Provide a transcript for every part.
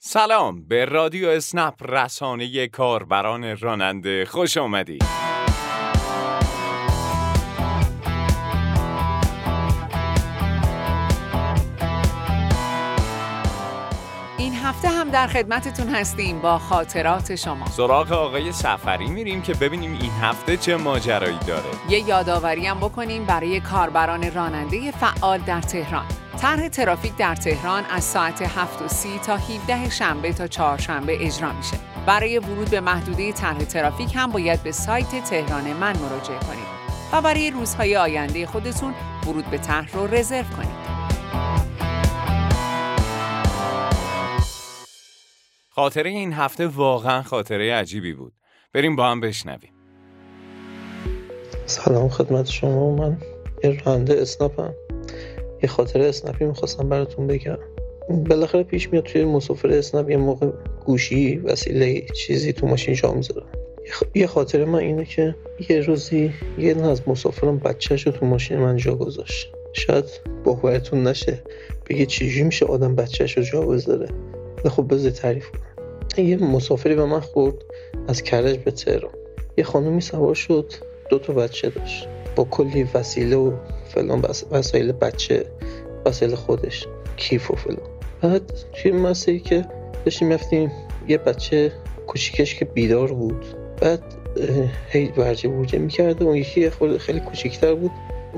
سلام به رادیو اسنپ رسانه کاربران راننده خوش آمدید این هفته هم در خدمتتون هستیم با خاطرات شما. سراغ آقای سفری میریم که ببینیم این هفته چه ماجرایی داره. یه یادآوری هم بکنیم برای کاربران راننده فعال در تهران. طرح ترافیک در تهران از ساعت 7 و 30 تا 17 شنبه تا چهارشنبه اجرا میشه. برای ورود به محدوده طرح ترافیک هم باید به سایت تهران من مراجعه کنید و برای روزهای آینده خودتون ورود به طرح رو رزرو کنید. خاطره این هفته واقعا خاطره عجیبی بود. بریم با هم بشنویم. سلام خدمت شما من یه راننده اسناپم یه خاطره اسنپی می‌خواستم براتون بگم. بالاخره پیش میاد توی مسافر اسنپ یه موقع گوشی وسیله چیزی تو ماشین جا می‌ذارم یه خاطره من اینه که یه روزی یه از مسافرم بچهش رو تو ماشین من جا گذاشت. شاید باورتون نشه. بگه چیجی میشه آدم بچهش رو جا بذاره. خب بذار تعریف کنم. یه مسافری به من خورد از کرج به تهران. یه خانومی سوار شد دو تا بچه داشت. با کلی وسیله و فلان وسایل بچه وسایل خودش کیف و فلان. بعد توی مسیری که داشتیم رفتیم یه بچه کوچیکش که بیدار بود. بعد هی ورجه بورجه می‌کرده اون یکی خود خیلی کوچیکتر بود.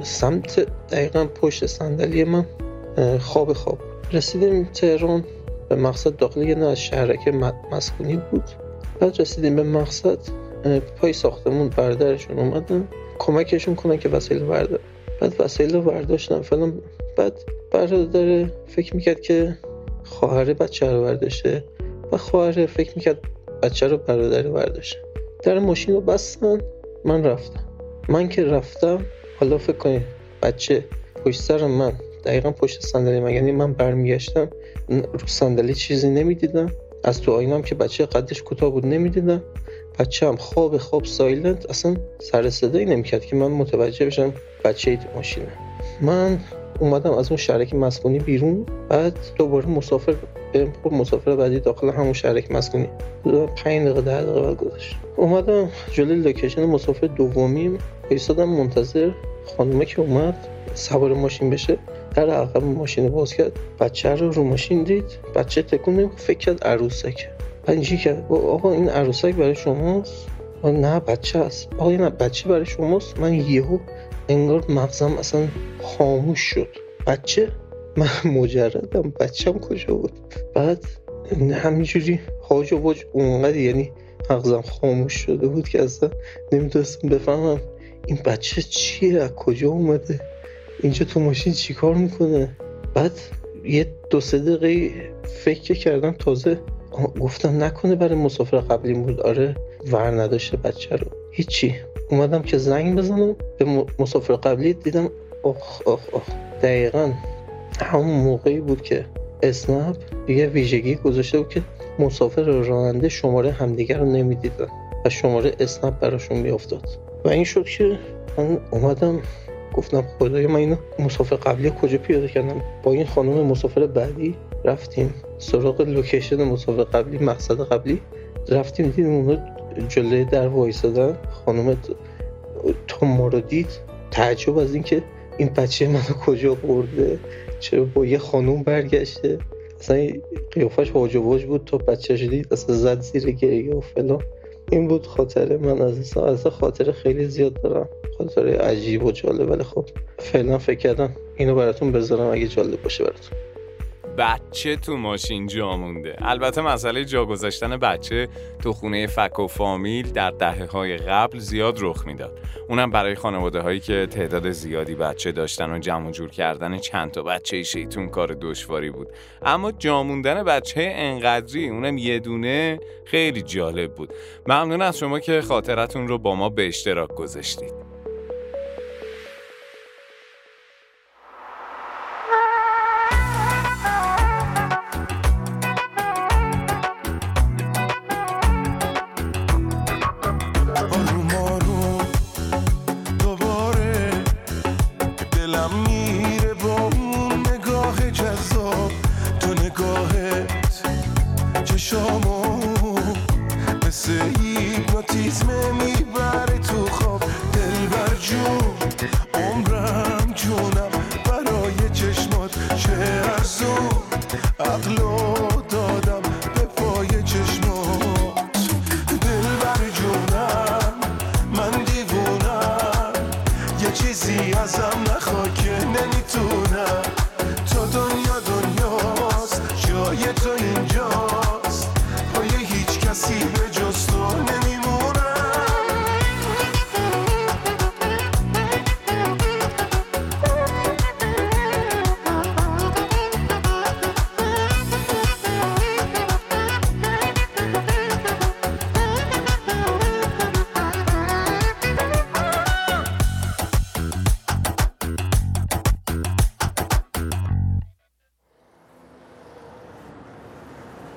سمت دقیقا پشت صندلی من خواب خواب. رسیدیم تهران به مقصد داخل یه از شهرک مسکونی بود. بعد رسیدیم به مقصد پای ساختمون بردرشون اومدن. کمکشون کنن که وسایل بردار بعد وسایل رو برداشتم فلان بعد برادر فکر می‌کرد که خواهر بچه رو برداشته و خواهر فکر می‌کرد بچه رو برادر برداشته در ماشین رو بستن من رفتم. من که رفتم حالا فکر کنید بچه پشت سر من دقیقا پشت صندلی من یعنی من برمیگشتم رو صندلی چیزی نمی‌دیدم. از تو آینم که بچه قدش کوتاه بود نمی‌دیدم. بچه هم خواب خواب silent اصلا سر صدایی نمی‌کرد که من متوجه بشم بچه تو ماشینه. من اومدم از اون شهرک مسکونی بیرون بعد دوباره مسافر خب مسافر بعدی داخل همون شهرک مسکونی. 5 دقیقه ده دقیقه بعد گذاشت اومدم جلوی location مسافر دومیم ایستادم منتظر خانومه که اومد سوار ماشین بشه. در عقب ماشین باز کرد. بچه رو رو ماشین دید. بچه تکون فکر کرد عروسک بعد کرد آقا این عروسک برای شماست؟ نه بچه است. آقا این بچه برای شماست؟ من یهو انگار مغزم اصلا خاموش شد. بچه؟ من مجردم. بچم کجا بود؟ بعد همینجوری هاج و واج اونقدر یعنی مغزم خاموش شده بود که اصلا نمی‌تونستم بفهمم این بچه چیه؟ از کجا اومده؟ اینجا تو ماشین چیکار می‌کنه؟ بعد یه دو سه دقیقه فکر کردم تازه گفتم نکنه برای مسافر قبلی بود. آره ور نداشته بچه رو. هیچی. اومدم که زنگ بزنم. به مسافر قبلی دیدم آخ آخ آخ دقیقا همون موقعی بود که اسنپ یه ویژگی گذاشته بود که مسافر راننده شماره همدیگر رو نمی‌دیدن و شماره اسنپ براشون میافتاد. و این شد که من اومدم گفتم خدای من اینو مسافر قبلی کجا پیاده کردم؟ با این خانم مسافر بعدی؟ رفتیم سراغ لوکیشن مسافر قبلی مقصد قبلی. رفتیم دیدیم اونو جلوی در وایسادن. خانم تا ما رو دید. تعجب از اینکه این بچه منو کجا برده؟ چرا با یه خانوم برگشته؟ اصلا قیافش واج واج بود. تا بچهش دید اصلا زد زیر گریه و فلان. این بود خاطره من. از از خاطره خیلی زیاد دارم. خاطره عجیب و جالب. ولی خب فعلا فکر کردم اینو براتون بذارم. اگه جالب باشه براتون. بچه تو ماشین جا مونده. البته مسئله جا گذاشتن بچه تو خونه فک و فامیل در دهه های قبل زیاد رخ می‌داد. اونم برای خانواده هایی که تعداد زیادی بچه داشتن و جمع جور کردن چند تا بچه شیطون کار دشواری بود. اما جا موندن بچه انقدری اونم یه دونه خیلی جالب بود. ممنون از شما که خاطرتون رو با ما به اشتراک گذاشتید. چشامو مثل هیپنوتیزم می‌بره تو خواب. دل بر جون.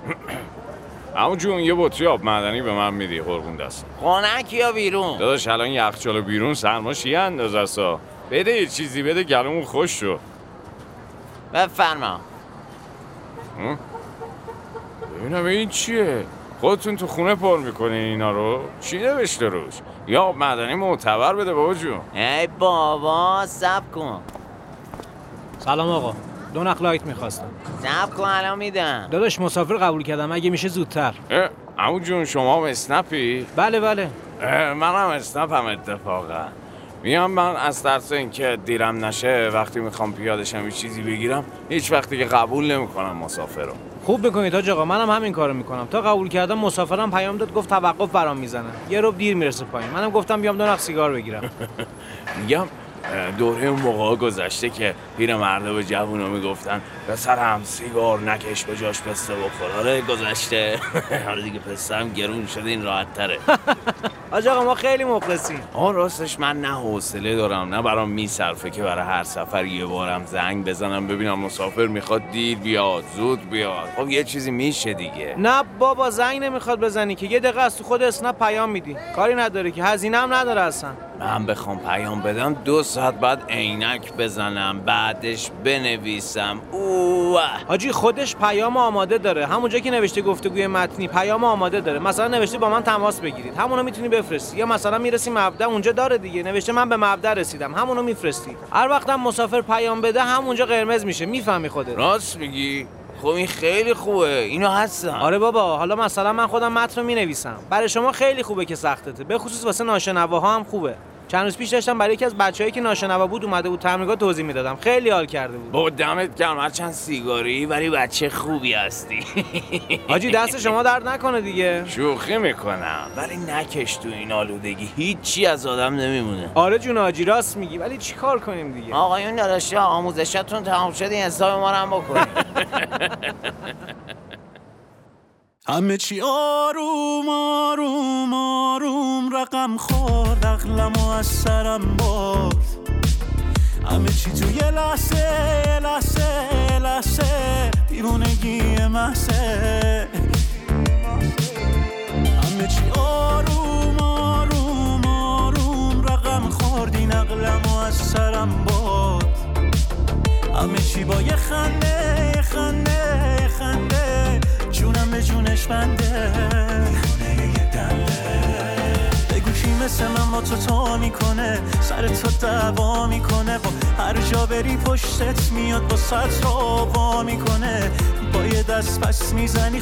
اما جون یه بطری آب معدنی به من میدی قربون دست خنک یا بیرون؟ داداش الان یخچال بیرون سرما شیه اندازه است؟ بده یه چیزی بده گلومون خوش شد بفرما ببینم این چیه؟ خودتون تو خونه پر می‌کنین اینا رو؟ چی نوشته روش؟ یا آب معدنی معتبر بده بابا جون. ای بابا سب کن. سلام آقا. دو نخ لایت می‌خواستم. سب کن الان میدم. داداش مسافر قبول کردم. اگه میشه زودتر؟ اه، عمو جون شما هم اسنپی؟ بله بله. اه، منم اسنپم اتفاقا. میام من از ترس اینکه دیرم نشه وقتی می‌خوام پیادشم یه چیزی بگیرم هیچ وقتی که قبول نمی‌کنم مسافر رو خوب می‌کنید حاج آقا منم همین کارو می‌کنم. تا قبول کردم مسافرم پیام داد گفت توقف برام می‌زنه. یه رب دیر می‌رسه پایین. منم گفتم بیام دو نخ سیگار بگیرم. میگم دوره اون موقع گذشته که پیر مرده به جوونا می‌گفتن پسرم سیگار نکش به جاش پسته بخور. آره گذشته. آره دیگه پسته هم گرون شده این راحت تره آقا ما خیلی مخلصیم. آن راستش من نه حوصله دارم نه برام میصرفه که برای هر سفر یه بارم زنگ بزنم ببینم مسافر می‌خواد دیر بیاد زود بیاد. خب یه چیزی میشه دیگه. نه بابا زنگ نمی‌خواد بزنی که. یه دقیقه از تو خود اسنپ پیام میدی. کاری نداره که. هزینه هم نداره اصلا. من بخوام پیام بدم دو ساعت بعد عینک بزنم بعدش بنویسم. اوه. حاجی خودش پیام آماده داره. همونجا که نوشته گفتگوی متنی پیام آماده داره. مثلا نوشته با من تماس بگیرید. همونو می‌تونی بفرستی. یا مثلا می‌رسی مبدا اونجا داره دیگه. نوشته من به مبدا رسیدم. همونو میفرستی. هر وقتم مسافر پیام بده همونجا قرمز میشه. می‌فهمی خودت. راست میگی. خب این خیلی خوبه. اینو هستم. آره بابا. حالا مثلا من خودم متن رو می‌نویسم. برای شما خیلی خوبه که سختته. به خصوص واسه ناشنواها هم خوبه. چند روز پیش داشتم برای یکی از بچه‌هایی که ناشنوا بود اومده بود تبلیغات توضیح می‌دادم. خیلی حال کرده بود. با دمت گرم هرچند سیگاری ولی بچه خوبی هستی. حاجی دست شما درد نکنه دیگه. شوخی می‌کنم ولی نکش تو این آلودگی. هیچی از آدم نمیمونه. آره جون حاجی راست میگی ولی چیکار کنیم دیگه؟ آقایون داداشا آموزشتون تمام شد این حساب ما رو هم بکنید همه چی آروم آروم آروم رقم خورد عقلم و از سرم برد. همه چی تو یه لحظه یه لحظه یه لحظه. دیوونگی محصه همه چی آروم آروم آروم. رقم خورد این عقلم و از سرم برد. همه چی با یه خنده خنده خنده. جونم به جونش بنده. مثل من با تو تا می‌کنه؟ سر تو دعوا می‌کنه. با هر جا بری پشتت میاد با سط رو وا می‌کنه. با یه دست پس می‌زنی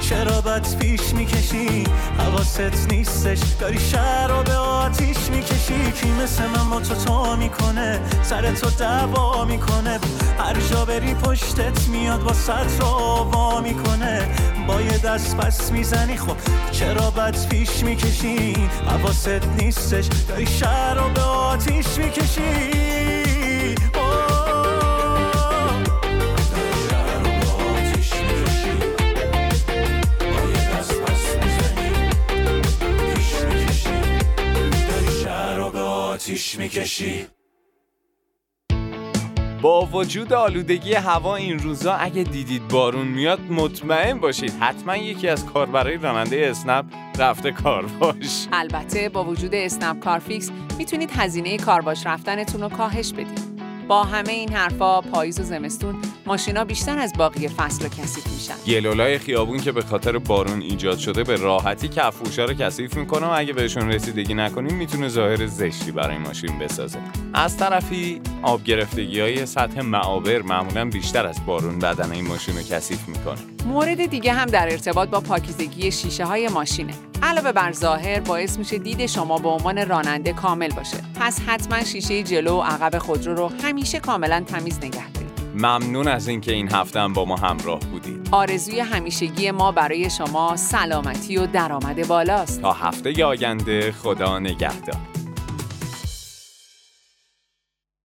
چرا بد پیش می‌کشی؟ حواست نیستش داری شهر به آتیش می‌کشی. کی مثل من با تو تا می‌کنه؟ سر تو دعوا می‌کنه. هر جا بری پشتت میاد با رو وا می‌کنه. با یه دست پس می‌زنی خب چرا بد پیش می‌کشی؟ حواست نیستش داری شهر رو به آتیش می‌کشی. آتیش می‌کشی. با وجود آلودگی هوا این روزا اگه دیدید بارون میاد مطمئن باشید. حتما یکی از کاربرای راننده اسنپ رفته کارواش البته با وجود اسنپ کارفیکس می‌تونید هزینه کارواش رفتنتون رو کاهش بدید. با همه این حرفا پاییز و زمستون ماشینا بیشتر از باقی فصل کثیف میشن. گلولای خیابون که به خاطر بارون ایجاد شده به راحتی کفوشا رو کثیف می‌کنه و اگه بهشون رسیدگی نکنیم می‌تونه ظاهر زشتی برای ماشین بسازه. از طرفی آب گرفتگی های سطح معابر معمولا بیشتر از بارون بدن این ماشین رو کثیف می‌کنه. مورد دیگه هم در ارتباط با پاکیزگی شیشه های ماشینه. علاوه بر ظاهر باعث میشه دید شما به عنوان راننده کامل باشه. پس حتما شیشه جلو و عقب خودرو رو همیشه کاملا تمیز نگه دارید. ممنون از اینکه این هفته هم با ما همراه بودید. آرزوی همیشگی ما برای شما سلامتی و درآمد بالاست. تا هفته آینده خدا نگهدار.